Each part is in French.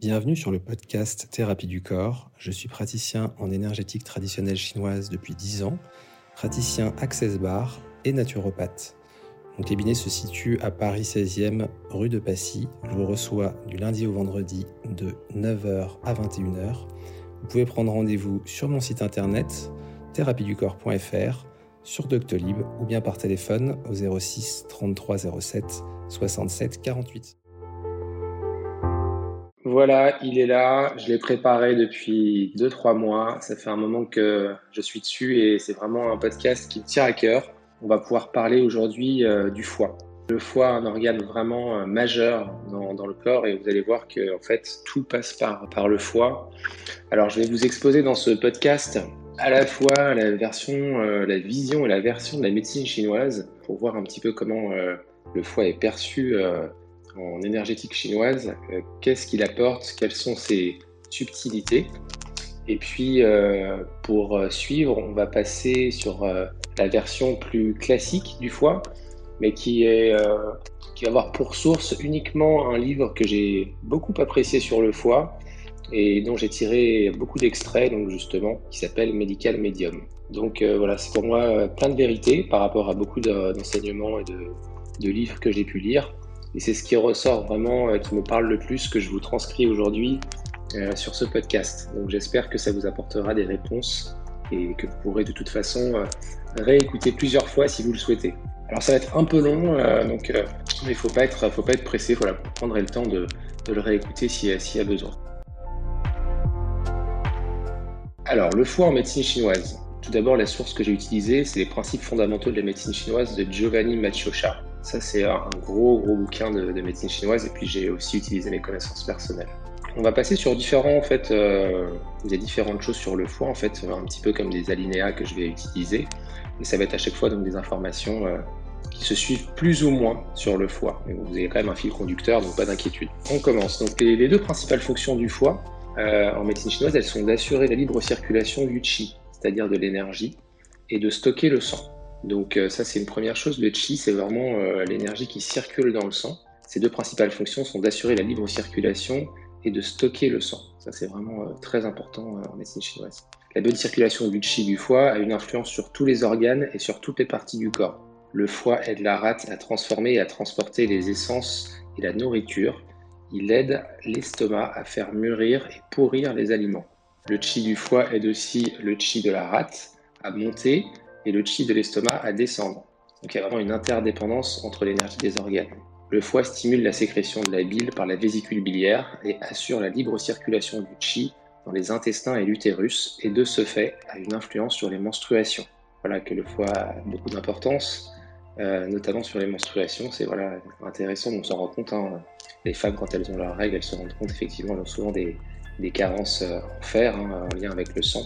Bienvenue sur le podcast Thérapie du corps. Je suis praticien en énergétique traditionnelle chinoise depuis 10 ans, praticien Access Bar et naturopathe. Mon cabinet se situe à Paris 16e, rue de Passy. Je vous reçois du lundi au vendredi de 9h à 21h. Vous pouvez prendre rendez-vous sur mon site internet thérapieducorps.fr, sur Doctolib ou bien par téléphone au 06 33 07 67 48. Voilà, il est là. Je l'ai préparé depuis 2-3 mois. Ça fait un moment que je suis dessus et c'est vraiment un podcast qui me tient à cœur. On va pouvoir parler aujourd'hui euh, du foie. Le foie, un organe vraiment euh, majeur dans, le corps et vous allez voir que en fait tout passe par, par le foie. Alors je vais vous exposer dans ce podcast à la fois la version, euh, la vision et la version de la médecine chinoise pour voir un petit peu comment le foie est perçu en énergétique chinoise, euh, qu'est-ce qu'il apporte, quelles sont ses subtilités. Et puis, euh, pour euh, suivre, on va passer sur la version plus classique du foie, mais qui, est, qui va avoir pour source uniquement un livre que j'ai beaucoup apprécié sur le foie et dont j'ai tiré beaucoup d'extraits, donc justement, qui s'appelle Medical Medium. Donc voilà, c'est pour moi plein de vérités par rapport à beaucoup d'enseignements et de, de livres que j'ai pu lire. Et c'est ce qui ressort vraiment, euh, qui me parle le plus, que je vous transcris aujourd'hui euh, sur ce podcast. Donc j'espère que ça vous apportera des réponses et que vous pourrez de toute façon euh, réécouter plusieurs fois si vous le souhaitez. Alors ça va être un peu long, donc il ne faut pas être, faut pas être pressé. Voilà, vous prendrez le temps de, le réécouter s'il y a besoin. Alors le foie en médecine chinoise. Tout d'abord, la source que j'ai utilisée, c'est les principes fondamentaux de la médecine chinoise de Giovanni Macioscia. Ça, c'est un gros, gros bouquin de, médecine chinoise. Et puis, j'ai aussi utilisé mes connaissances personnelles. On va passer sur différents, en fait, euh, a différentes choses sur le foie, en fait, un petit peu comme des alinéas que je vais utiliser. Et ça va être à chaque fois donc des informations euh, qui se suivent plus ou moins sur le foie. Mais vous avez quand même un fil conducteur, donc pas d'inquiétude. On commence. Donc, les, deux principales fonctions du foie euh, en médecine chinoise, elles sont d'assurer la libre circulation du qi, c'est-à-dire de l'énergie, et de stocker le sang. Donc euh, ça, c'est une première chose. Le chi, c'est vraiment euh, l'énergie qui circule dans le sang. Ces deux principales fonctions sont d'assurer la libre circulation et de stocker le sang. Ça, c'est vraiment euh, très important en médecine chinoise. La bonne circulation du chi du foie a une influence sur tous les organes et sur toutes les parties du corps. Le foie aide la rate à transformer et à transporter les essences et la nourriture. Il aide l'estomac à faire mûrir et pourrir les aliments. Le chi du foie aide aussi le chi de la rate à monter et le chi de l'estomac à descendre. Donc il y a vraiment une interdépendance entre l'énergie des organes. Le foie stimule la sécrétion de la bile par la vésicule biliaire et assure la libre circulation du chi dans les intestins et l'utérus et de ce fait a une influence sur les menstruations. Voilà que le foie a beaucoup d'importance, euh, notamment sur les menstruations. C'est voilà intéressant, on s'en rend compte. Hein. Les femmes, quand elles ont leurs règles, elles se rendent compte effectivement, elles ont souvent des, carences euh, en fer hein, en lien avec le sang,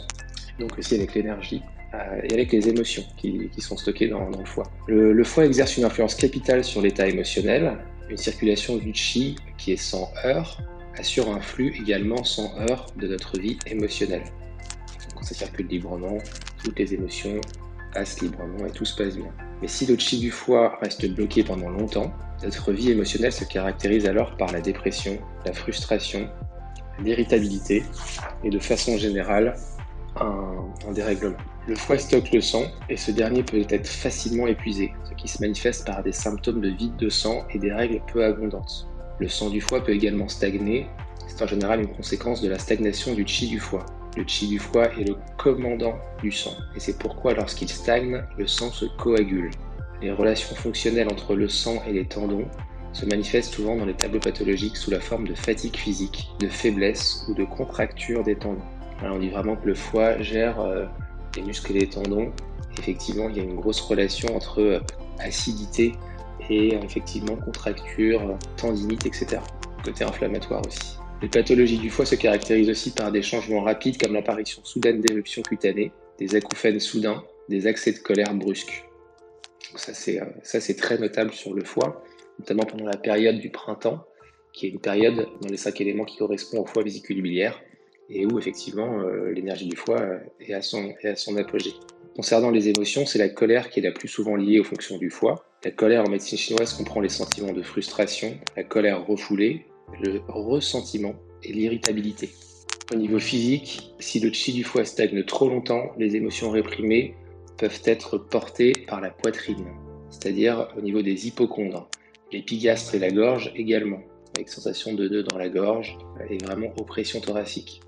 donc aussi avec l'énergie. Euh, et avec les émotions qui, sont stockées dans, le foie. Le, foie exerce une influence capitale sur l'état émotionnel. Une circulation du chi qui est sans heurts assure un flux également sans heurts de notre vie émotionnelle. Quand ça circule librement, toutes les émotions passent librement et tout se passe bien. Mais si le chi du foie reste bloqué pendant longtemps, notre vie émotionnelle se caractérise alors par la dépression, la frustration, l'irritabilité et de façon générale un, dérèglement. Le foie stocke le sang et ce dernier peut être facilement épuisé, ce qui se manifeste par des symptômes de vide de sang et des règles peu abondantes. Le sang du foie peut également stagner, c'est en général une conséquence de la stagnation du chi du foie. Le chi du foie est le commandant du sang et c'est pourquoi lorsqu'il stagne, le sang se coagule. Les relations fonctionnelles entre le sang et les tendons se manifestent souvent dans les tableaux pathologiques sous la forme de fatigue physique, de faiblesse ou de contracture des tendons on dit vraiment que le foie gère euh, les muscles et les tendons. Effectivement, il y a une grosse relation entre euh, acidité et effectivement contracture, tendinite, etc. Côté inflammatoire aussi. Les pathologies du foie se caractérisent aussi par des changements rapides comme l'apparition soudaine d'éruptions cutanées, des acouphènes soudains, des accès de colère brusques. Euh, ça c'est très notable sur le foie, notamment pendant la période du printemps, qui est une période dans les cinq éléments qui correspond au foie vésicule biliaire, et où effectivement euh, l'énergie du foie euh, est à, son, à son apogée. Concernant les émotions, c'est la colère qui est la plus souvent liée aux fonctions du foie. La colère en médecine chinoise comprend les sentiments de frustration, la colère refoulée, le ressentiment et l'irritabilité. Au niveau physique, si le chi du foie stagne trop longtemps, les émotions réprimées peuvent être portées par la poitrine, c'est-à-dire au niveau des hypochondres, l'épigastre et la gorge également, avec sensation de nœud dans la gorge et vraiment oppression thoracique.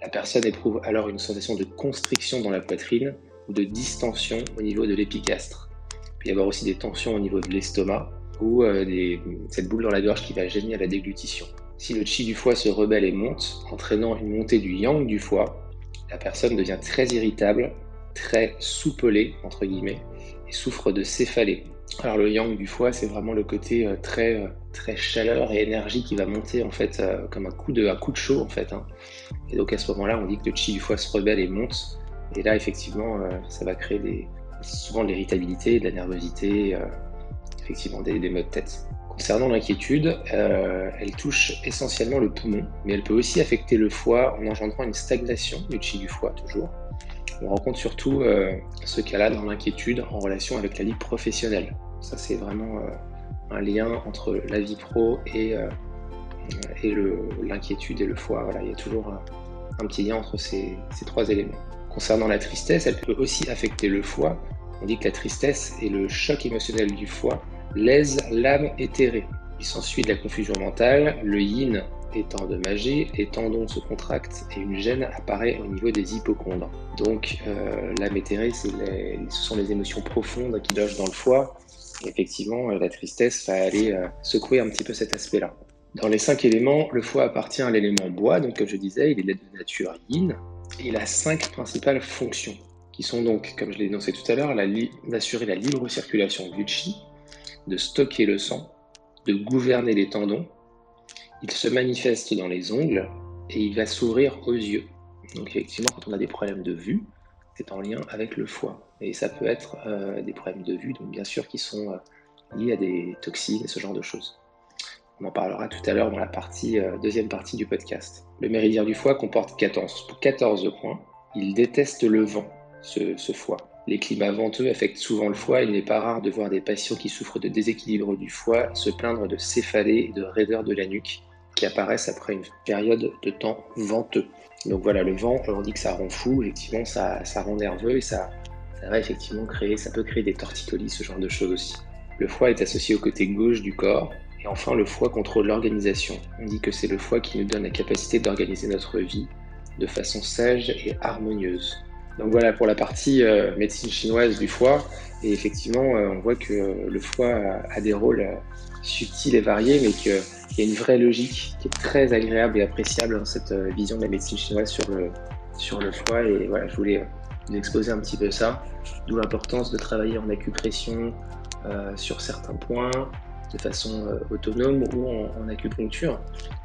La personne éprouve alors une sensation de constriction dans la poitrine ou de distension au niveau de l'épigastre. Il peut y avoir aussi des tensions au niveau de l'estomac ou euh, cette boule dans la gorge qui va gêner à la déglutition. Si le chi du foie se rebelle et monte, entraînant une montée du yang du foie, la personne devient très irritable, très soupelée, entre guillemets, et souffre de céphalée. Alors le yang du foie, c'est vraiment le côté euh, très, euh, très chaleur et énergie qui va monter en fait comme un coup de, un coup de chaud en fait. Hein. Et donc à ce moment-là, on dit que le chi du foie se rebelle et monte. Et là, effectivement, ça va créer des, souvent de l'irritabilité, de la nervosité, effectivement des, des maux de tête. Concernant l'inquiétude, euh, elle touche essentiellement le poumon, mais elle peut aussi affecter le foie en engendrant une stagnation du chi du foie toujours. On rencontre surtout euh, ce cas-là dans l'inquiétude en relation avec la vie professionnelle. Ça, c'est vraiment euh, un lien entre la vie pro et, et l'inquiétude et le foie. Voilà, il y a toujours un, petit lien entre ces, ces trois éléments. Concernant la tristesse, elle peut aussi affecter le foie. On dit que la tristesse est le choc émotionnel du foie lèse l'âme éthérée. Il s'ensuit de la confusion mentale, le yin est endommagé, les tendons se contractent et une gêne apparaît au niveau des hypochondres. Donc euh, l'âme éthérée, ce sont les émotions profondes qui logent dans le foie. Effectivement, la tristesse va aller euh, secouer un petit peu cet aspect-là. Dans les cinq éléments, le foie appartient à l'élément bois, donc comme je disais, il est de nature yin, il a cinq principales fonctions, qui sont donc, comme je l'ai énoncé tout à l'heure, d'assurer la libre circulation du chi, de stocker le sang, de gouverner les tendons. Il se manifeste dans les ongles et il va s'ouvrir aux yeux. Donc effectivement, quand on a des problèmes de vue, c'est en lien avec le foie. Et ça peut être euh, des problèmes de vue, donc bien sûr qui sont euh, liés à des toxines et ce genre de choses. On en parlera tout à l'heure dans la euh, deuxième partie du podcast. Le méridien du foie comporte 14, 14 points. Il déteste le vent, ce, foie. Les climats venteux affectent souvent le foie il n'est pas rare de voir des patients qui souffrent de déséquilibre du foie se plaindre de céphalée et de raideur de la nuque qui apparaissent après une période de temps venteux. Donc voilà, le vent, on dit que ça rend fou, effectivement, ça, ça rend nerveux et ça, ça va effectivement créer, ça peut créer des torticolis, ce genre de choses aussi. Le foie est associé au côté gauche du corps. Et enfin, le foie contrôle l'organisation. On dit que c'est le foie qui nous donne la capacité d'organiser notre vie de façon sage et harmonieuse. Donc voilà pour la partie euh, médecine chinoise du foie. Et effectivement, euh, on voit que le foie a, des rôles euh, subtils et variés, mais qu'il y a une vraie logique qui est très agréable et appréciable dans cette vision de la médecine chinoise sur le, sur le foie. Et voilà, je voulais vous exposer un petit peu ça, d'où l'importance de travailler en acupression sur certains points, de façon autonome ou en, acupuncture.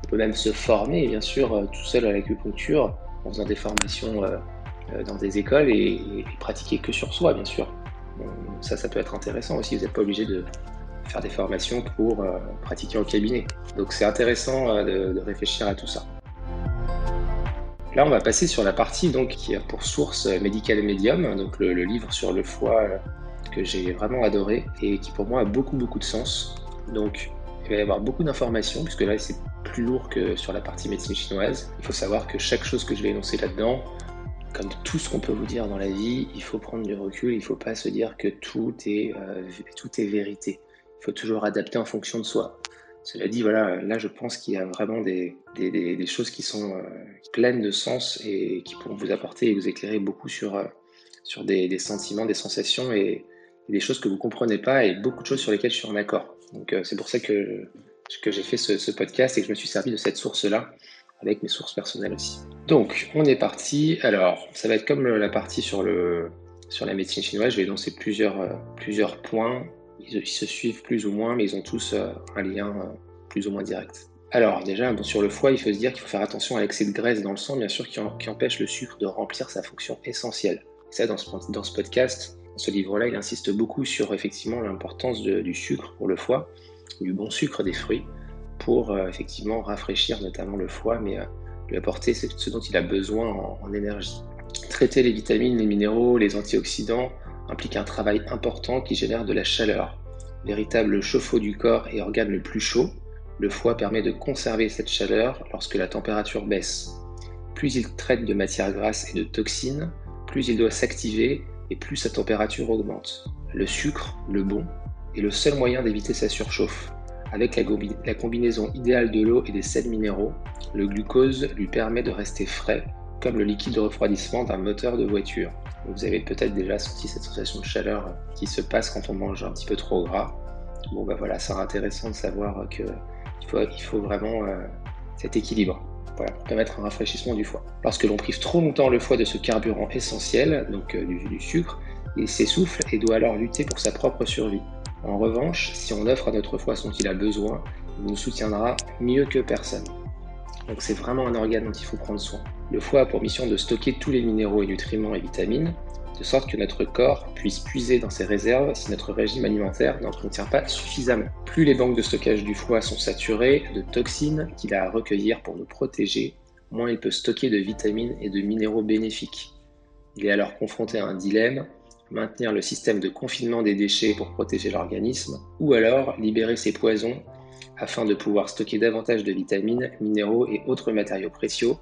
On peut même se former, bien sûr, tout seul à l'acupuncture en faisant des formations euh, dans des écoles et, pratiquer que sur soi, bien sûr. Ça, ça peut être intéressant aussi. Vous n'êtes pas obligé de faire des formations pour euh, pratiquer au cabinet. Donc c'est intéressant euh, de, réfléchir à tout ça. Là, on va passer sur la partie donc, qui a pour source Medical Medium, donc le, livre sur le foie que j'ai vraiment adoré et qui pour moi a beaucoup beaucoup de sens. Donc il va y avoir beaucoup d'informations puisque là c'est plus lourd que sur la partie médecine chinoise. Il faut savoir que chaque chose que je vais énoncer là-dedans, comme tout ce qu'on peut vous dire dans la vie, il faut prendre du recul, il ne faut pas se dire que tout est, euh, tout est vérité. Il faut toujours adapter en fonction de soi. Cela dit, voilà, là je pense qu'il y a vraiment des, choses qui sont euh, pleines de sens et qui pourront vous apporter et vous éclairer beaucoup sur, euh, des, sentiments, des sensations et, des choses que vous ne comprenez pas et beaucoup de choses sur lesquelles je suis en accord. Donc c'est pour ça que, j'ai fait ce podcast et que je me suis servi de cette source-là avec mes sources personnelles aussi. Donc, on est parti. Alors, ça va être comme la partie sur, le, sur la médecine chinoise. Je vais énoncer plusieurs, euh, plusieurs points. Ils, se suivent plus ou moins, mais ils ont tous euh, un lien euh, plus ou moins direct. Alors, déjà, sur le foie, il faut se dire qu'il faut faire attention à l'excès de graisse dans le sang, bien sûr, qui, empêche le sucre de remplir sa fonction essentielle. Et ça, dans ce, dans ce podcast, ce livre-là, il insiste beaucoup sur effectivement l'importance du sucre pour le foie, du bon sucre des fruits pour euh, effectivement rafraîchir notamment le foie, mais euh, lui apporter ce dont il a besoin en, énergie. Traiter les vitamines, les minéraux, les antioxydants implique un travail important qui génère de la chaleur. Véritable chauffe-eau du corps et organe le plus chaud, Le foie permet de conserver cette chaleur lorsque la température baisse. Plus il traite de matières grasses et de toxines, plus il doit s'activer et plus sa température augmente. Le sucre, le bon, est le seul moyen d'éviter sa surchauffe. Avec la, combinaison idéale de l'eau et des sels minéraux, le glucose lui permet de rester frais, comme le liquide de refroidissement d'un moteur de voiture. Vous avez peut-être déjà senti cette sensation de chaleur qui se passe quand on mange un petit peu trop gras. Bon bah voilà, c'est intéressant de savoir qu'il faut, il faut vraiment euh, cet équilibre pour permettre un rafraîchissement du foie. Lorsque l'on prive trop longtemps le foie de ce carburant essentiel, donc euh, du, sucre, il s'essouffle et doit alors lutter pour sa propre survie. En revanche, si on offre à notre foie ce dont il a besoin, il nous soutiendra mieux que personne. Donc c'est vraiment un organe dont il faut prendre soin. Le foie a pour mission de stocker tous les minéraux et nutriments et vitamines, de sorte que notre corps puisse puiser dans ses réserves si notre régime alimentaire n'en contient pas suffisamment. Plus les banques de stockage du foie sont saturées de toxines qu'il a à recueillir pour nous protéger, moins il peut stocker de vitamines et de minéraux bénéfiques. Il est alors confronté à un dilemme, maintenir le système de confinement des déchets pour protéger l'organisme, ou alors libérer ses poisons afin de pouvoir stocker davantage de vitamines, minéraux et autres matériaux précieux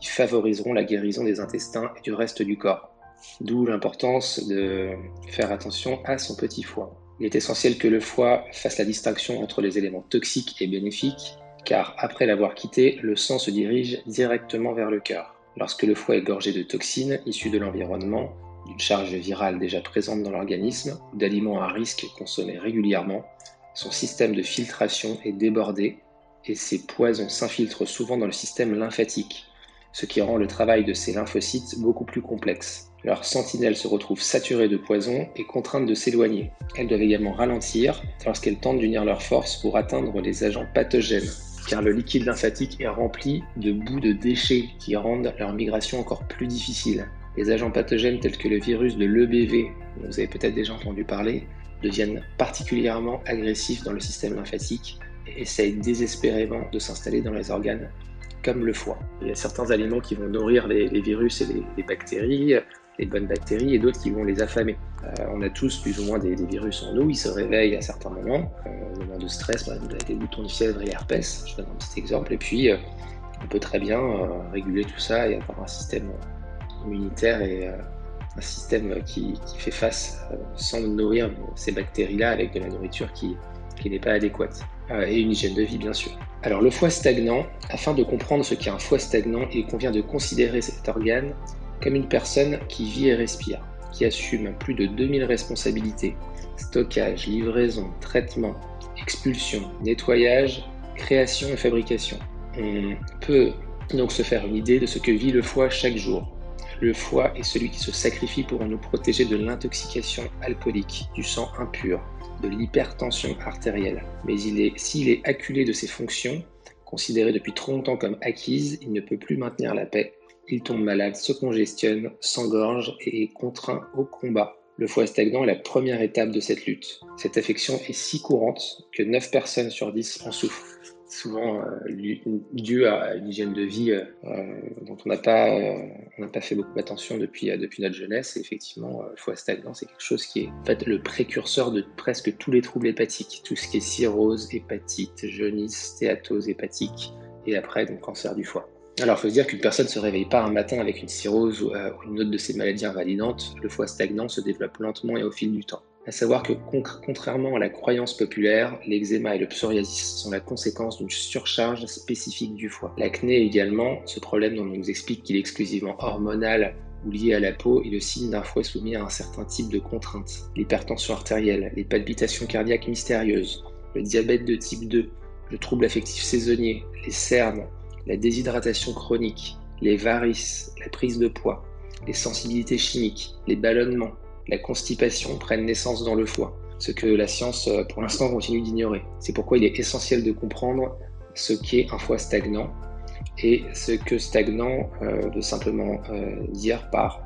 qui favoriseront la guérison des intestins et du reste du corps. D'où l'importance de faire attention à son petit foie. Il est essentiel que le foie fasse la distinction entre les éléments toxiques et bénéfiques, car après l'avoir quitté, le sang se dirige directement vers le cœur. Lorsque le foie est gorgé de toxines issues de l'environnement, d'une charge virale déjà présente dans l'organisme ou d'aliments à risque consommés régulièrement, son système de filtration est débordé et ces poisons s'infiltrent souvent dans le système lymphatique, ce qui rend le travail de ces lymphocytes beaucoup plus complexe. Leurs sentinelles se retrouvent saturées de poison et contraintes de s'éloigner. Elles doivent également ralentir lorsqu'elles tentent d'unir leurs forces pour atteindre les agents pathogènes, car le liquide lymphatique est rempli de bouts de déchets qui rendent leur migration encore plus difficile. Les agents pathogènes tels que le virus de l'EBV, dont vous avez peut-être déjà entendu parler, deviennent particulièrement agressifs dans le système lymphatique et essayent désespérément de s'installer dans les organes comme le foie. Il y a certains aliments qui vont nourrir les, virus et les, bactéries, les bonnes bactéries, et d'autres qui vont les affamer. Euh, on a tous plus ou moins des, virus en nous, ils se réveillent à certains moments, euh, au moment de stress, par exemple des boutons de fièvre et herpès, je donne un petit exemple, et puis euh, on peut très bien réguler tout ça et avoir un système immunitaire et un système qui, fait face sans nourrir ces bactéries-là avec de la nourriture qui, qui n'est pas adéquate. et une hygiène de vie, bien sûr. Alors le foie stagnant, afin de comprendre ce qu'est un foie stagnant, il convient de considérer cet organe comme une personne qui vit et respire, qui assume plus de 2000 responsabilités, stockage, livraison, traitement, expulsion, nettoyage, création et fabrication. On peut donc se faire une idée de ce que vit le foie chaque jour. Le foie est celui qui se sacrifie pour nous protéger de l'intoxication alcoolique, du sang impur, de l'hypertension artérielle. Mais est, s'il est acculé de ses fonctions, considérées depuis trop longtemps comme acquises, il ne peut plus maintenir la paix. Il tombe malade, se congestionne, s'engorge et est contraint au combat. Le foie stagnant est la première étape de cette lutte. Cette affection est si courante que 9 personnes sur 10 en souffrent souvent euh, dû à une hygiène de vie euh, dont on n'a pas, euh, pas fait beaucoup attention depuis, depuis notre jeunesse. Et effectivement, le foie stagnant, c'est quelque chose qui est fait, le précurseur de presque tous les troubles hépatiques. Tout ce qui est cirrhose, hépatite, jaunisse, stéatose hépatique et après, donc cancer du foie. Alors, il faut se dire qu'une personne ne se réveille pas un matin avec une cirrhose ou une autre de ces maladies invalidantes. Le foie stagnant se développe lentement et au fil du temps à savoir que contrairement à la croyance populaire, l'eczéma et le psoriasis sont la conséquence d'une surcharge spécifique du foie. L'acné également, ce problème dont on nous explique qu'il est exclusivement hormonal ou lié à la peau est le signe d'un foie soumis à un certain type de contraintes. L'hypertension artérielle, les palpitations cardiaques mystérieuses, le diabète de type 2, le trouble affectif saisonnier, les cernes, la déshydratation chronique, les varices, la prise de poids, les sensibilités chimiques, les ballonnements, la constipation prenne naissance dans le foie, ce que la science euh, pour l'instant continue d'ignorer. C'est pourquoi il est essentiel de comprendre ce qu'est un foie stagnant et ce que stagnant euh, de simplement euh, dire par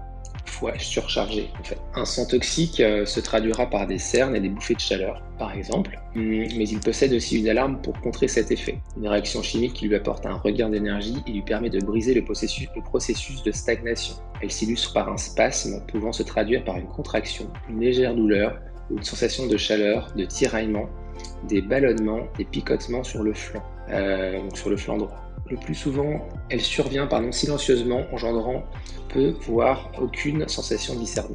foie surchargé en fait. Un sang toxique euh, se traduira par des cernes et des bouffées de chaleur, par exemple, hum, mais il possède aussi une alarme pour contrer cet effet. Une réaction chimique qui lui apporte un regain d'énergie et lui permet de briser le processus, le processus de stagnation. Elle s'illustre par un spasme pouvant se traduire par une contraction, une légère douleur ou une sensation de chaleur, de tiraillement, des ballonnements, des picotements sur le flanc, euh, sur le flanc droit. Le plus souvent, elle survient silencieusement, engendrant peu, voire aucune sensation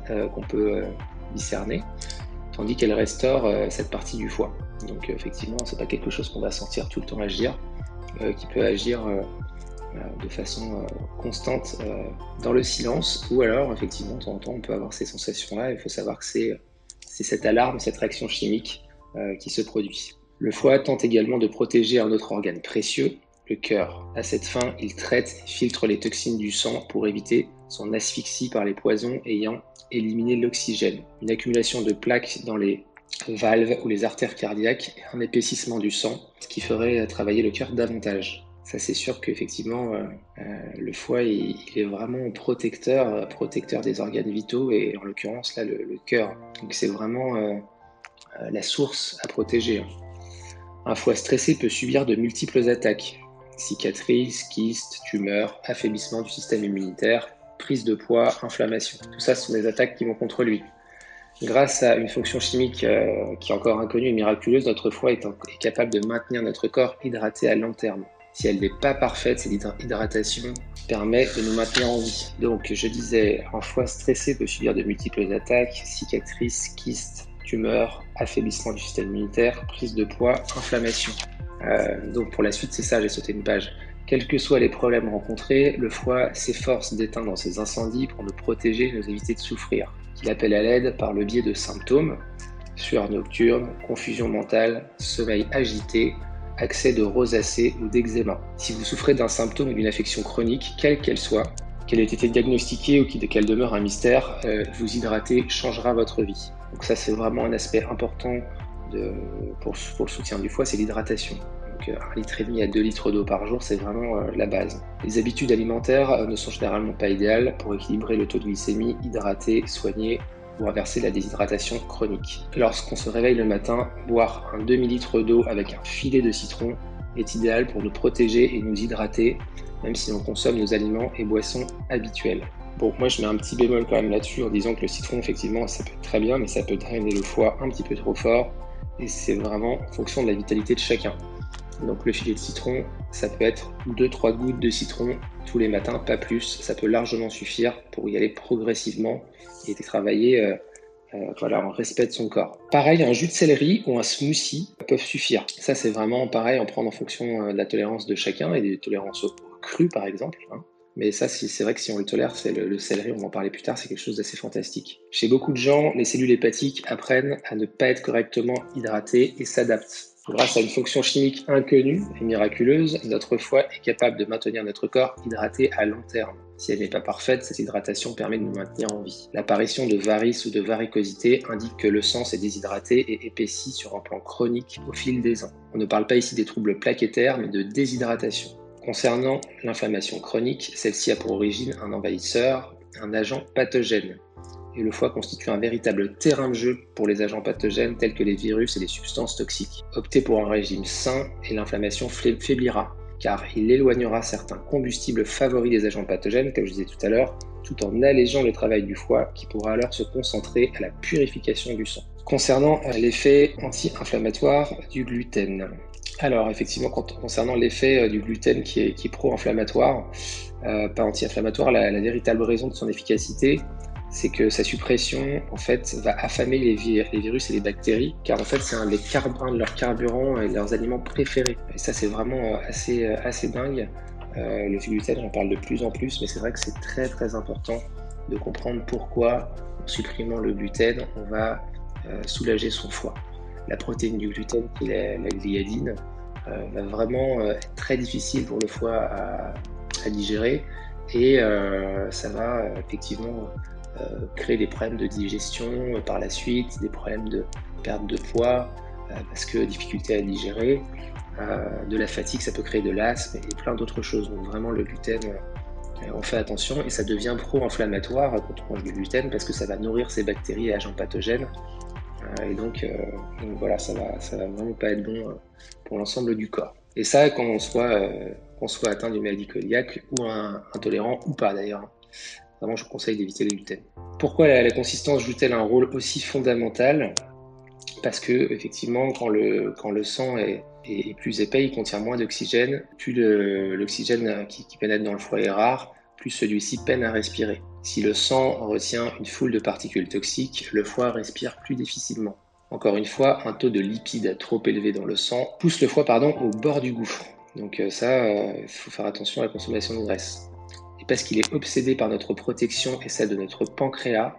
euh, qu'on peut euh, discerner, tandis qu'elle restaure cette partie du foie. Donc effectivement, c'est pas quelque chose qu'on va sentir tout le temps agir, qui peut agir de façon constante dans le silence, ou alors effectivement, de temps en temps, on peut avoir ces sensations-là. Il faut savoir que c'est cette alarme, cette réaction chimique euh, qui se produit. Le foie tente également de protéger un autre organe précieux, le cœur. À cette fin, il traite et filtre les toxines du sang pour éviter son asphyxie par les poisons ayant éliminé l'oxygène. Une accumulation de plaques dans les valves ou les artères cardiaques un épaississement du sang, ce qui ferait travailler le cœur davantage. Ça, c'est sûr qu'effectivement, euh, euh, le foie, il, est vraiment protecteur, protecteur des organes vitaux et en l'occurrence, là, le, cœur. Donc, c'est vraiment euh, la source à protéger. Un foie stressé peut subir de multiples attaques cicatrices, kystes, tumeurs, affaiblissement du système immunitaire, prise de poids, inflammation. Tout ça, ce sont des attaques qui vont contre lui. Grâce à une fonction chimique euh, qui est encore inconnue et miraculeuse, notre foie est, est, capable de maintenir notre corps hydraté à long terme. Si elle n'est pas parfaite, cette hydratation permet de nous maintenir en vie. Donc, je disais, un foie stressé peut subir de multiples attaques, cicatrices, kystes, tumeur, affaiblissement du système immunitaire, prise de poids, inflammation. Euh, donc pour la suite, c'est ça, j'ai sauté une page. Quels que soient les problèmes rencontrés, le foie s'efforce d'éteindre ces incendies pour nous protéger et nous éviter de souffrir. Il appelle à l'aide par le biais de symptômes, sueur nocturne, confusion mentale, sommeil agité, accès de rosacée ou d'eczéma. Si vous souffrez d'un symptôme ou d'une affection chronique, quelle qu'elle soit, qu'elle ait été diagnostiquée ou qu'elle demeure un mystère, euh, vous hydrater changera votre vie. Donc ça, c'est vraiment un aspect important pour, le soutien du foie, c'est l'hydratation. Donc, euh, un litre et demi à 2 litres d'eau par jour, c'est vraiment euh, la base. Les habitudes alimentaires euh, ne sont généralement pas idéales pour équilibrer le taux de glycémie, hydrater, soigner ou inverser la déshydratation chronique. Lorsqu'on se réveille le matin, boire un demi-litre d'eau avec un filet de citron est idéal pour nous protéger et nous hydrater, même si on consomme nos aliments et boissons habituels. Bon, moi je mets un petit bémol quand même là-dessus en disant que le citron, effectivement, ça peut être très bien, mais ça peut drainer le foie un petit peu trop fort. Et c'est vraiment en fonction de la vitalité de chacun. Donc le filet de citron, ça peut être 2-3 gouttes de citron tous les matins, pas plus. Ça peut largement suffire pour y aller progressivement et travailler euh, euh, voilà, en respect de son corps. Pareil, un jus de céleri ou un smoothie peuvent suffire. Ça c'est vraiment pareil, en prendre en fonction euh, de la tolérance de chacun et des tolérances au cru par exemple. Hein. Mais ça, c'est vrai que si on le tolère, c'est le, céleri, on va en parler plus tard, c'est quelque chose d'assez fantastique. Chez beaucoup de gens, les cellules hépatiques apprennent à ne pas être correctement hydratées et s'adaptent. Grâce à une fonction chimique inconnue et miraculeuse, notre foie est capable de maintenir notre corps hydraté à long terme. Si elle n'est pas parfaite, cette hydratation permet de nous maintenir en vie. L'apparition de varices ou de varicosité indique que le sang s'est déshydraté et épaissi sur un plan chronique au fil des ans. On ne parle pas ici des troubles plaquettaires, mais de déshydratation. Concernant l'inflammation chronique, celle-ci a pour origine un envahisseur, un agent pathogène. Et le foie constitue un véritable terrain de jeu pour les agents pathogènes tels que les virus et les substances toxiques. Optez pour un régime sain et l'inflammation faiblira, car il éloignera certains combustibles favoris des agents pathogènes, comme je disais tout à l'heure, tout en allégeant le travail du foie qui pourra alors se concentrer à la purification du sang. Concernant l'effet anti-inflammatoire du gluten, alors effectivement, concernant l'effet euh, du gluten qui est, pro-inflammatoire, euh, pas anti-inflammatoire, la, véritable raison de son efficacité, c'est que sa suppression en fait va affamer les, virus et les bactéries, car en fait c'est un, de leurs carburants et leurs aliments préférés. Et ça c'est vraiment euh, assez, assez dingue. le gluten, j'en parle de plus en plus, mais c'est vrai que c'est très très important de comprendre pourquoi en supprimant le gluten, on va soulager son foie la protéine du gluten, qui est la, gliadine, euh, va vraiment euh, être très difficile pour le foie à, digérer et euh, ça va effectivement créer des problèmes de digestion par la suite, des problèmes de perte de poids parce que difficulté à digérer, de la fatigue, ça peut créer de l'asthme et plein d'autres choses. Donc vraiment le gluten, on fait attention et ça devient pro-inflammatoire quand on mange du gluten parce que ça va nourrir ces bactéries et agents pathogènes et donc, euh, donc, voilà, ça va, va vraiment pas être bon euh, pour l'ensemble du corps. Et ça, quand on soit, qu'on soit atteint d'une maladie cardiaque ou intolérant ou pas d'ailleurs. Vraiment, je vous conseille d'éviter le gluten. Pourquoi la, consistance joue-t-elle un rôle aussi fondamental? Parce que effectivement, quand le, sang est, plus épais, il contient moins d'oxygène. Plus l'oxygène qui, pénètre dans le foie est rare, plus celui-ci peine à respirer. Si le sang retient une foule de particules toxiques, le foie respire plus difficilement. Encore une fois, un taux de lipides trop élevé dans le sang pousse le foie pardon, au bord du gouffre. Donc euh, ça, il euh, faut faire attention à la consommation de graisse. Et parce qu'il est obsédé par notre protection et celle de notre pancréas,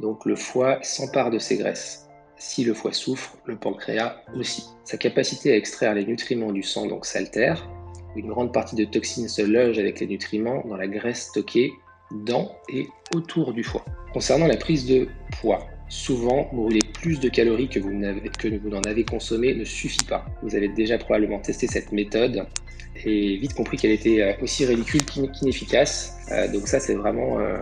donc le foie s'empare de ces graisses. Si le foie souffre, le pancréas aussi. Sa capacité à extraire les nutriments du sang donc s'altère. Une grande partie de toxines se loge avec les nutriments dans la graisse stockée dans et autour du foie. Concernant la prise de poids, souvent brûler plus de calories que vous, n'en avez consommé ne suffit pas. Vous avez déjà probablement testé cette méthode et vite compris qu'elle était euh, aussi ridicule qu'inefficace. Euh, donc ça c'est vraiment euh,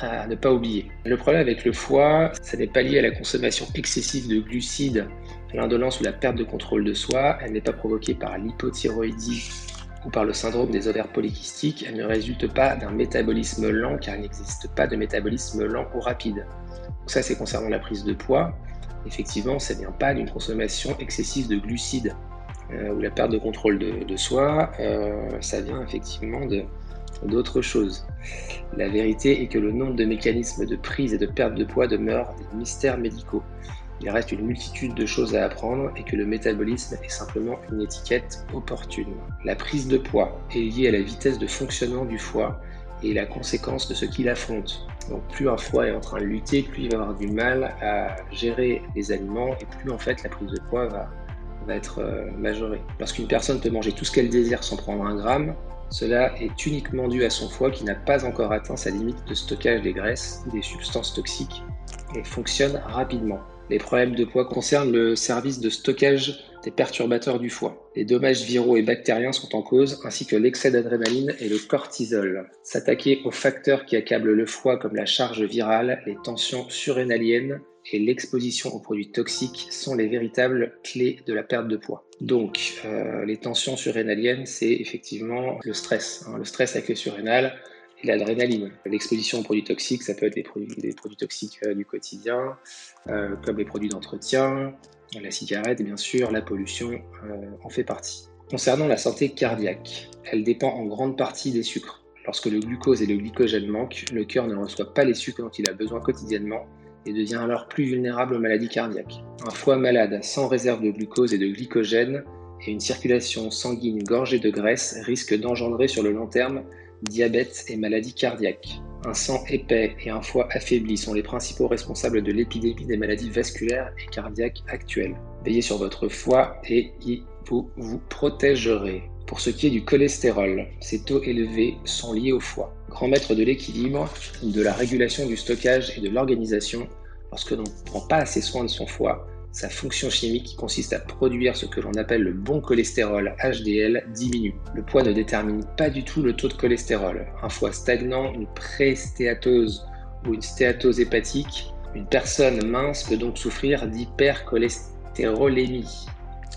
à ne pas oublier. Le problème avec le foie, ça n'est pas lié à la consommation excessive de glucides, l'indolence ou la perte de contrôle de soi. Elle n'est pas provoquée par l'hypothyroïdie ou par le syndrome des ovaires polykystiques. Elle ne résulte pas d'un métabolisme lent car il n'existe pas de métabolisme lent ou rapide. Donc ça, c'est concernant la prise de poids. Effectivement, ça ne vient pas d'une consommation excessive de glucides euh, ou la perte de contrôle de, soi. Euh, ça vient effectivement d'autres choses. La vérité est que le nombre de mécanismes de prise et de perte de poids demeurent des mystères médicaux. Il reste une multitude de choses à apprendre et que le métabolisme est simplement une étiquette opportune. La prise de poids est liée à la vitesse de fonctionnement du foie et la conséquence de ce qu'il affronte. Donc plus un foie est en train de lutter, plus il va avoir du mal à gérer les aliments et plus en fait la prise de poids va, être euh, majorée. Lorsqu'une personne peut manger tout ce qu'elle désire sans prendre un gramme, cela est uniquement dû à son foie qui n'a pas encore atteint sa limite de stockage des graisses ou des substances toxiques et fonctionne rapidement. Les problèmes de poids concernent le service de stockage des perturbateurs du foie. Les dommages viraux et bactériens sont en cause, ainsi que l'excès d'adrénaline et le cortisol. S'attaquer aux facteurs qui accablent le foie comme la charge virale, les tensions surrénaliennes et l'exposition aux produits toxiques sont les véritables clés de la perte de poids. Donc, euh, les tensions surrénaliennes, c'est effectivement le stress. Hein. le stress avec les surrénales et l'adrénaline. L'exposition aux produits toxiques, ça peut être des produits, toxiques euh, du quotidien, euh, comme les produits d'entretien, la cigarette, bien sûr, la pollution en fait partie. Concernant la santé cardiaque, elle dépend en grande partie des sucres. Lorsque le glucose et le glycogène manquent, le cœur ne reçoit pas les sucres dont il a besoin quotidiennement et devient alors plus vulnérable aux maladies cardiaques. Un foie malade sans réserve de glucose et de glycogène et une circulation sanguine gorgée de graisse risque d'engendrer sur le long terme diabète et maladies cardiaques. Un sang épais et un foie affaibli sont les principaux responsables de l'épidémie des maladies vasculaires et cardiaques actuelles. Veillez sur votre foie et vous vous protégerez. Pour ce qui est du cholestérol, ces taux élevés sont liés au foie. Grand maître de l'équilibre, de la régulation du stockage et de l'organisation, lorsque l'on ne prend pas assez soin de son foie, sa fonction chimique qui consiste à produire ce que l'on appelle le bon cholestérol HDL diminue. Le poids ne détermine pas du tout le taux de cholestérol. Un foie stagnant, une pré-stéatose ou une stéatose hépatique, une personne mince peut donc souffrir d'hypercholestérolémie.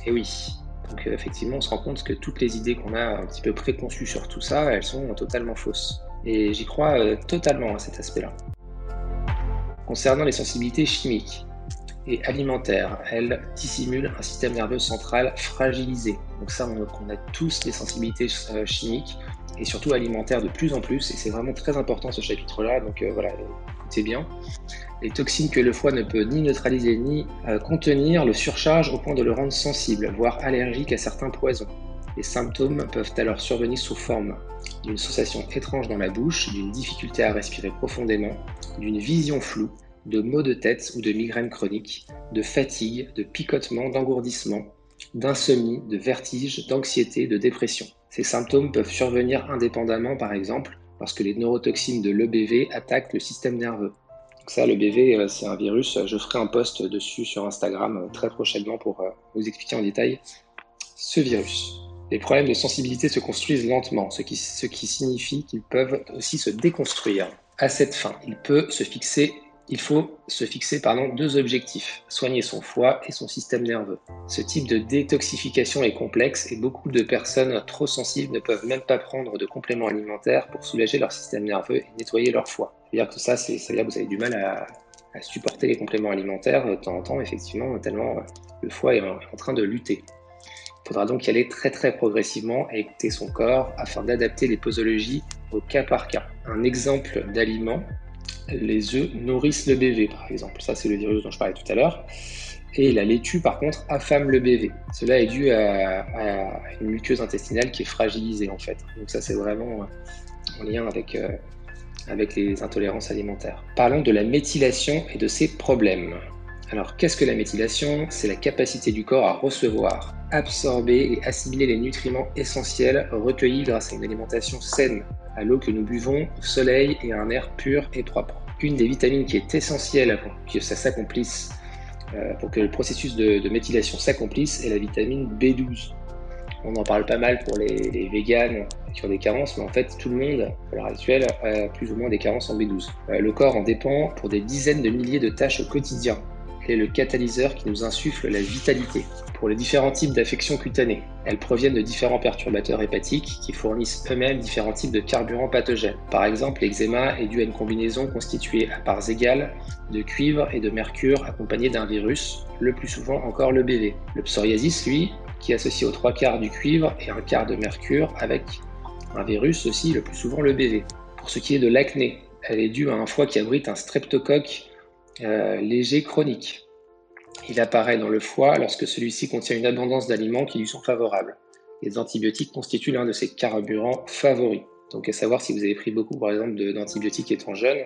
Et oui, donc euh, effectivement, on se rend compte que toutes les idées qu'on a un petit peu préconçues sur tout ça, elles sont totalement fausses. Et j'y crois euh, totalement à cet aspect-là. Concernant les sensibilités chimiques et alimentaires, elles dissimulent un système nerveux central fragilisé. Donc ça, on, a tous des sensibilités euh, chimiques et surtout alimentaires de plus en plus. Et c'est vraiment très important ce chapitre-là. Donc voilà, écoutez bien les toxines que le foie ne peut ni neutraliser ni euh, contenir le surcharge au point de le rendre sensible, voire allergique à certains poisons. Les symptômes peuvent alors survenir sous forme d'une sensation étrange dans la bouche, d'une difficulté à respirer profondément, d'une vision floue, de maux de tête ou de migraines chroniques, de fatigue, de picotement, d'engourdissement, d'insomnie, de vertige, d'anxiété, de dépression. Ces symptômes peuvent survenir indépendamment, par exemple, lorsque les neurotoxines de l'EBV attaquent le système nerveux. Donc ça, le BV, euh, c'est un virus. Je ferai un post dessus sur Instagram euh, très prochainement pour euh, vous expliquer en détail ce virus. Les problèmes de sensibilité se construisent lentement, ce qui, ce qui signifie qu'ils peuvent aussi se déconstruire. À cette fin, il peut se fixer il faut se fixer pardon, deux objectifs, soigner son foie et son système nerveux. Ce type de détoxification est complexe et beaucoup de personnes trop sensibles ne peuvent même pas prendre de compléments alimentaires pour soulager leur système nerveux et nettoyer leur foie. C'est-à-dire que ça, c'est, à dire que vous avez du mal à, supporter les compléments alimentaires de temps en temps, effectivement, tellement le foie est en, train de lutter. Il faudra donc y aller très très progressivement et écouter son corps afin d'adapter les posologies au cas par cas. Un exemple d'aliment, les œufs nourrissent le BV par exemple. Ça c'est le virus dont je parlais tout à l'heure. Et la laitue, par contre, affame le BV. Cela est dû à, une muqueuse intestinale qui est fragilisée, en fait. Donc ça, c'est vraiment en lien avec, euh, avec les intolérances alimentaires. Parlons de la méthylation et de ses problèmes. Alors, qu'est-ce que la méthylation? C'est la capacité du corps à recevoir, absorber et assimiler les nutriments essentiels recueillis grâce à une alimentation saine, à l'eau que nous buvons, au soleil et à un air pur et propre. Une des vitamines qui est essentielle pour que ça s'accomplisse euh, pour que le processus de, méthylation s'accomplisse est la vitamine B12. On en parle pas mal pour les, véganes qui ont des carences, mais en fait tout le monde, à l'heure actuelle, a plus ou moins des carences en B12. Euh, le corps en dépend pour des dizaines de milliers de tâches au quotidien. Est le catalyseur qui nous insuffle la vitalité pour les différents types d'affections cutanées. Elles proviennent de différents perturbateurs hépatiques qui fournissent eux-mêmes différents types de carburants pathogènes. Par exemple, l'eczéma est dû à une combinaison constituée à parts égales de cuivre et de mercure accompagnée d'un virus, le plus souvent encore le BV. Le psoriasis, lui, qui associe aux trois quarts du cuivre et un quart de mercure avec un virus aussi, le plus souvent le BV. Pour ce qui est de l'acné, elle est due à un foie qui abrite un streptocoque euh, léger chronique. Il apparaît dans le foie lorsque celui-ci contient une abondance d'aliments qui lui sont favorables. Les antibiotiques constituent l'un de ses carburants favoris. Donc à savoir si vous avez pris beaucoup par exemple d'antibiotiques étant jeune,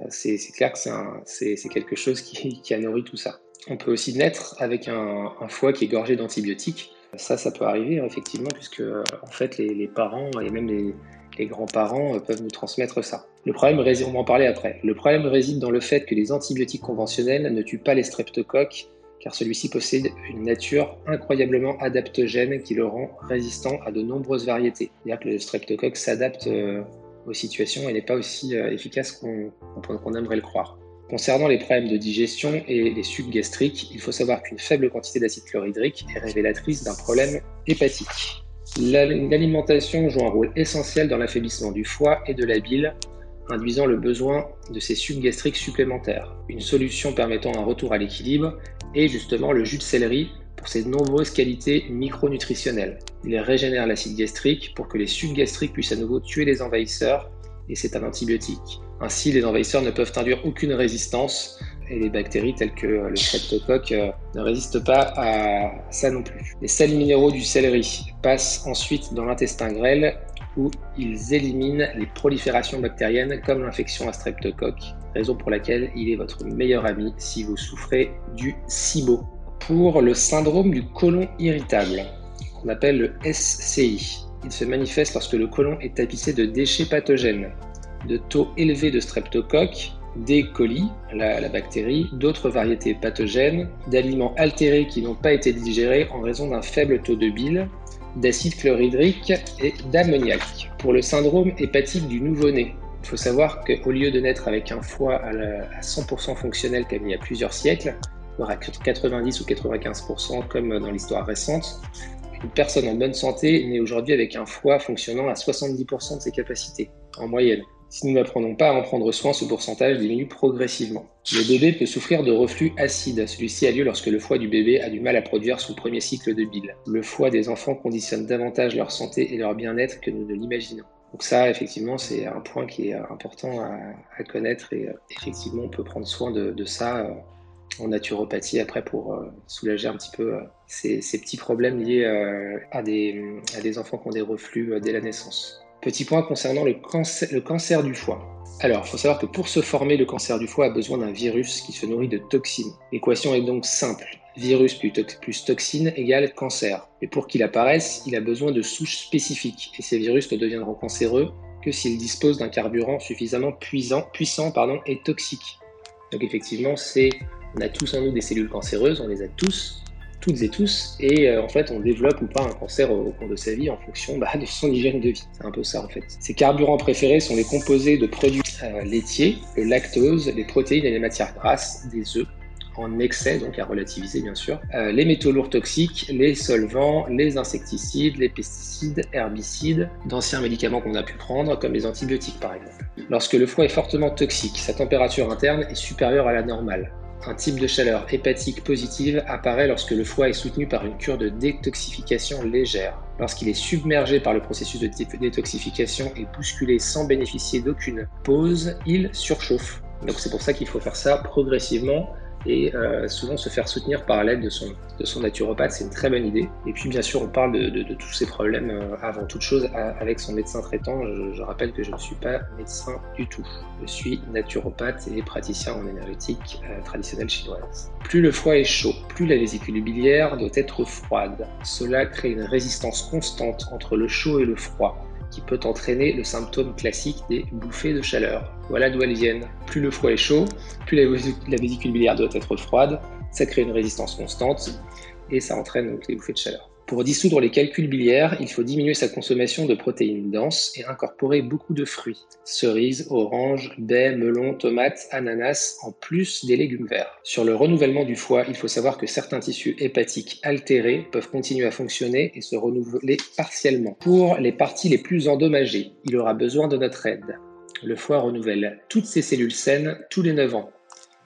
euh, c'est clair que c'est quelque chose qui, a nourri tout ça. On peut aussi naître avec un, foie qui est gorgé d'antibiotiques. Ça, ça peut arriver effectivement puisque en fait les, les parents et même les, les grands-parents euh, peuvent nous transmettre ça. Le problème réside, on va en parler après. Le problème réside dans le fait que les antibiotiques conventionnels ne tuent pas les streptocoques, car celui-ci possède une nature incroyablement adaptogène qui le rend résistant à de nombreuses variétés. C'est-à-dire que le streptocoque s'adapte euh, aux situations et n'est pas aussi euh, efficace qu'on aimerait le croire. Concernant les problèmes de digestion et les sucs gastriques, il faut savoir qu'une faible quantité d'acide chlorhydrique est révélatrice d'un problème hépatique. L'alimentation joue un rôle essentiel dans l'affaiblissement du foie et de la bile, induisant le besoin de ces sucs gastriques supplémentaires. Une solution permettant un retour à l'équilibre est justement le jus de céleri pour ses nombreuses qualités micronutritionnelles. Il régénère l'acide gastrique pour que les sucs gastriques puissent à nouveau tuer les envahisseurs et c'est un antibiotique. Ainsi, les envahisseurs ne peuvent induire aucune résistance et les bactéries telles que le streptocoque euh, ne résistent pas à ça non plus. Les sels minéraux du céleri passent ensuite dans l'intestin grêle où ils éliminent les proliférations bactériennes comme l'infection à streptocoque, raison pour laquelle il est votre meilleur ami si vous souffrez du SIBO. Pour le syndrome du côlon irritable, qu'on appelle le SCI, il se manifeste lorsque le côlon est tapissé de déchets pathogènes, de taux élevés de streptocoque des colis, la, bactérie, d'autres variétés pathogènes, d'aliments altérés qui n'ont pas été digérés en raison d'un faible taux de bile, d'acide chlorhydrique et d'ammoniac. Pour le syndrome hépatique du nouveau-né, il faut savoir qu'au lieu de naître avec un foie à, 100% fonctionnel comme il y a plusieurs siècles, voire à 90 ou 95% comme dans l'histoire récente, une personne en bonne santé naît aujourd'hui avec un foie fonctionnant à 70% de ses capacités, en moyenne. Si nous n'apprenons pas à en prendre soin, ce pourcentage diminue progressivement. Le bébé peut souffrir de reflux acide. Celui-ci a lieu lorsque le foie du bébé a du mal à produire son premier cycle de bile. Le foie des enfants conditionne davantage leur santé et leur bien-être que nous ne l'imaginons. Donc ça, effectivement, c'est un point qui est important à, connaître et euh, effectivement, on peut prendre soin de, ça euh, en naturopathie après pour euh, soulager un petit peu ces, petits problèmes liés à, des, à des enfants qui ont des reflux dès la naissance. Petit point concernant le cancer, du foie. Alors, il faut savoir que pour se former, le cancer du foie a besoin d'un virus qui se nourrit de toxines. L'équation est donc simple. Virus plus, plus toxine égale cancer. Mais pour qu'il apparaisse, il a besoin de souches spécifiques. Et ces virus ne deviendront cancéreux que s'ils disposent d'un carburant suffisamment puissant, puissant et toxique. Donc effectivement, on a tous en nous des cellules cancéreuses, on les a tous, toutes et tous, et euh, en fait on développe ou pas un cancer au, cours de sa vie en fonction bah, de son hygiène de vie. C'est un peu ça en fait. Ses carburants préférés sont les composés de produits euh, laitiers, le lactose, les protéines et les matières grasses, des œufs, en excès, donc à relativiser bien sûr, euh, les métaux lourds toxiques, les solvants, les insecticides, les pesticides, herbicides, d'anciens médicaments qu'on a pu prendre, comme les antibiotiques par exemple. Lorsque le foie est fortement toxique, sa température interne est supérieure à la normale. Un type de chaleur hépatique positive apparaît lorsque le foie est soutenu par une cure de détoxification légère. Lorsqu'il est submergé par le processus de détoxification et bousculé sans bénéficier d'aucune pause, il surchauffe. Donc c'est pour ça qu'il faut faire ça progressivement et euh, souvent se faire soutenir par l'aide de son, de son naturopathe, c'est une très bonne idée. Et puis bien sûr, on parle de, de, tous ces problèmes euh, avant toute chose avec son médecin traitant. Je, rappelle que je ne suis pas médecin du tout. Je suis naturopathe et praticien en énergétique euh, traditionnelle chinoise. Plus le foie est chaud, plus la vésicule biliaire doit être froide. Cela crée une résistance constante entre le chaud et le froid qui peut entraîner le symptôme classique des bouffées de chaleur. Voilà d'où elles viennent. Plus le foie est chaud, plus la vésicule biliaire doit être froide, ça crée une résistance constante et ça entraîne donc les bouffées de chaleur. Pour dissoudre les calculs biliaires, il faut diminuer sa consommation de protéines denses et incorporer beaucoup de fruits. Cerises, oranges, baies, melons, tomates, ananas, en plus des légumes verts. Sur le renouvellement du foie, il faut savoir que certains tissus hépatiques altérés peuvent continuer à fonctionner et se renouveler partiellement. Pour les parties les plus endommagées, il aura besoin de notre aide. Le foie renouvelle toutes ses cellules saines tous les 9 ans.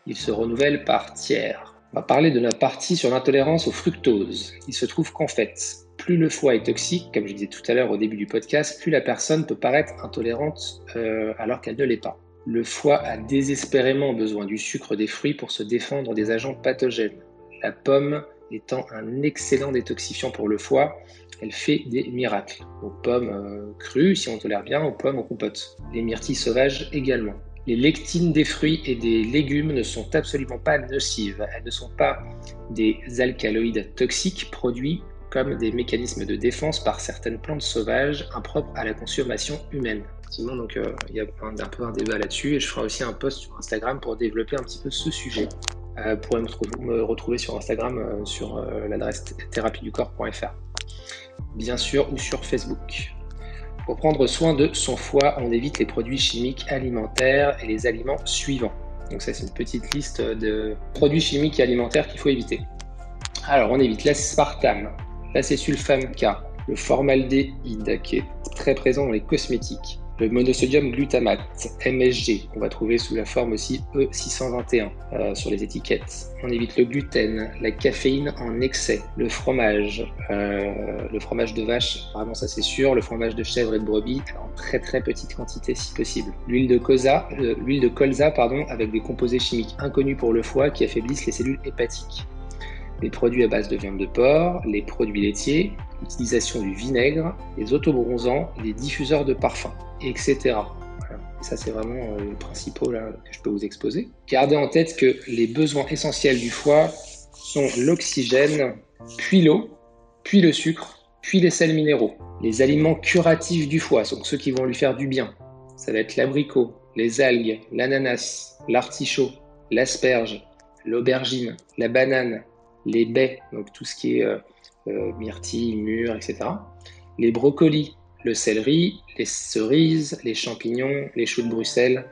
Il se renouvelle par tiers. On va parler de la partie sur l'intolérance au fructose. Il se trouve qu'en fait, plus le foie est toxique, comme je disais tout à l'heure au début du podcast, plus la personne peut paraître intolérante euh, alors qu'elle ne l'est pas. Le foie a désespérément besoin du sucre des fruits pour se défendre des agents pathogènes. La pomme étant un excellent détoxifiant pour le foie, elle fait des miracles. Aux pommes euh, crues, si on tolère bien, aux pommes on compote. Les myrtilles sauvages également. Les lectines des fruits et des légumes ne sont absolument pas nocives. Elles ne sont pas des alcaloïdes toxiques produits comme des mécanismes de défense par certaines plantes sauvages impropres à la consommation humaine. Effectivement, donc euh, il y a un, peu un débat là-dessus et je ferai aussi un post sur Instagram pour développer un petit peu ce sujet. Euh, vous pourrez me, retrouver sur Instagram euh, sur l'adresse thérapieducorps.fr, bien sûr, ou sur Facebook. Pour prendre soin de son foie, on évite les produits chimiques alimentaires et les aliments suivants. Donc ça, c'est une petite liste de produits chimiques et alimentaires qu'il faut éviter. Alors, on évite l'aspartame, l'acésulfame K, le formaldéhyde qui est très présent dans les cosmétiques, le monosodium glutamate, MSG, qu'on va trouver sous la forme aussi E621 euh, sur les étiquettes. On évite le gluten, la caféine en excès, le fromage, euh, le fromage de vache, vraiment ça c'est sûr, le fromage de chèvre et de brebis en très très petite quantité si possible. L'huile de colza, euh, avec des composés chimiques inconnus pour le foie qui affaiblissent les cellules hépatiques les produits à base de viande de porc, les produits laitiers, l'utilisation du vinaigre, les autobronzants, les diffuseurs de parfums, etc. ça, c'est vraiment euh, les principaux là, que je peux vous exposer. Gardez en tête que les besoins essentiels du foie sont l'oxygène, puis l'eau, puis le sucre, puis les sels minéraux. Les aliments curatifs du foie sont ceux qui vont lui faire du bien. Ça va être l'abricot, les algues, l'ananas, l'artichaut, l'asperge, l'aubergine, la banane, les baies, donc tout ce qui est euh, euh, myrtille, mûre, etc. Les brocolis, le céleri, les cerises, les champignons, les choux de Bruxelles,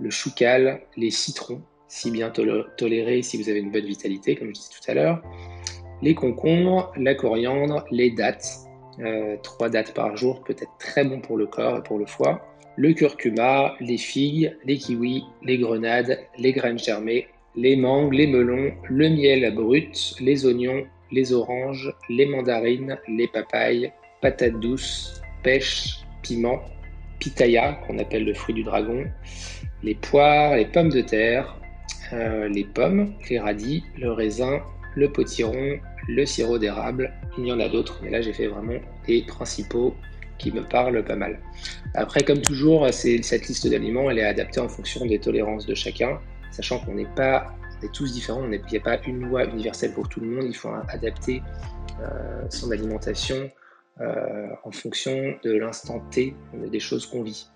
le choucal, les citrons, si bien tolérés si vous avez une bonne vitalité, comme je disais tout à l'heure, les concombres, la coriandre, les dattes, euh, trois dattes par jour peut être très bon pour le corps et pour le foie, le curcuma, les figues, les kiwis, les grenades, les graines germées, les mangues, les melons, le miel brut, les oignons, les oranges, les mandarines, les papayes, patates douces, pêche, piment, pitaya, qu'on appelle le fruit du dragon, les poires, les pommes de terre, euh, les pommes, les radis, le raisin, le potiron, le sirop d'érable. Il y en a d'autres, mais là j'ai fait vraiment les principaux qui me parlent pas mal. Après, comme toujours, cette liste d'aliments, elle est adaptée en fonction des tolérances de chacun sachant qu'on n'est pas, est tous différents, il n'y a pas une loi universelle pour tout le monde, il faut adapter euh, son alimentation euh, en fonction de l'instant T des choses qu'on vit.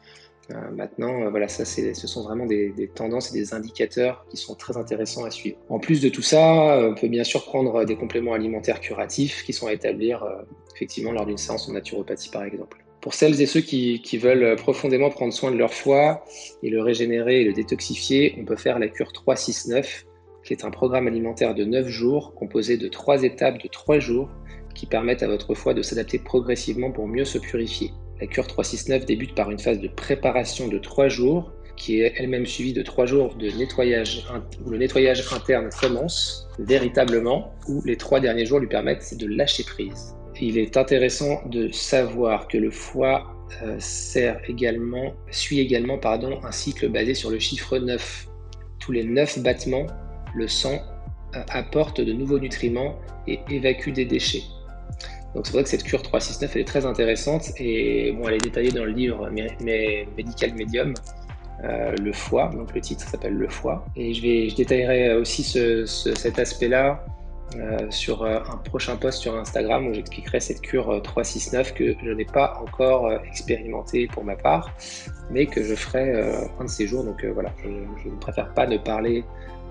Euh, maintenant, voilà, ça, ce sont vraiment des, tendances et des indicateurs qui sont très intéressants à suivre. En plus de tout ça, on peut bien sûr prendre des compléments alimentaires curatifs qui sont à établir effectivement lors d'une séance en naturopathie, par exemple. Pour celles et ceux qui, veulent profondément prendre soin de leur foie et le régénérer et le détoxifier, on peut faire la cure 369 qui est un programme alimentaire de 9 jours composé de 3 étapes de 3 jours qui permettent à votre foie de s'adapter progressivement pour mieux se purifier. La cure 369 débute par une phase de préparation de 3 jours qui est elle-même suivie de 3 jours de nettoyage où le nettoyage interne commence véritablement, où les 3 derniers jours lui permettent de lâcher prise. Il est intéressant de savoir que le foie euh, suit également un cycle basé sur le chiffre 9. Tous les 9 battements, le sang euh, apporte de nouveaux nutriments et évacue des déchets. Donc c'est vrai que cette cure 369 elle est très intéressante et bon, elle est détaillée dans le livre Medical Medium, euh, le foie, donc le titre s'appelle Le foie. Et je, vais, je détaillerai aussi cet aspect-là euh, sur euh, un prochain post sur Instagram où j'expliquerai cette cure 369 que je n'ai pas encore expérimenté pour ma part, mais que je ferai un de ces jours. Donc voilà, je ne préfère pas ne parler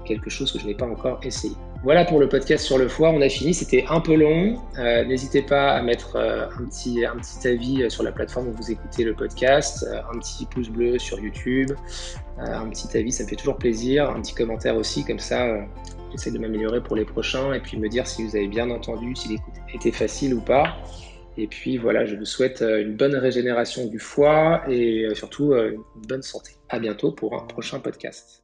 quelque chose que je n'ai pas encore essayé. Voilà pour le podcast sur le foie, on a fini, c'était un peu long. N'hésitez pas à mettre un, petit, un petit avis sur la plateforme où vous écoutez le podcast, un petit pouce bleu sur YouTube, un petit avis, ça me fait toujours plaisir, un petit commentaire aussi, comme ça j'essaie de m'améliorer pour les prochains et puis me dire si vous avez bien entendu, si l'écoute était facile ou pas. Et puis voilà, je vous souhaite euh, une bonne régénération du foie et euh, surtout euh, une bonne santé. À bientôt pour un prochain podcast.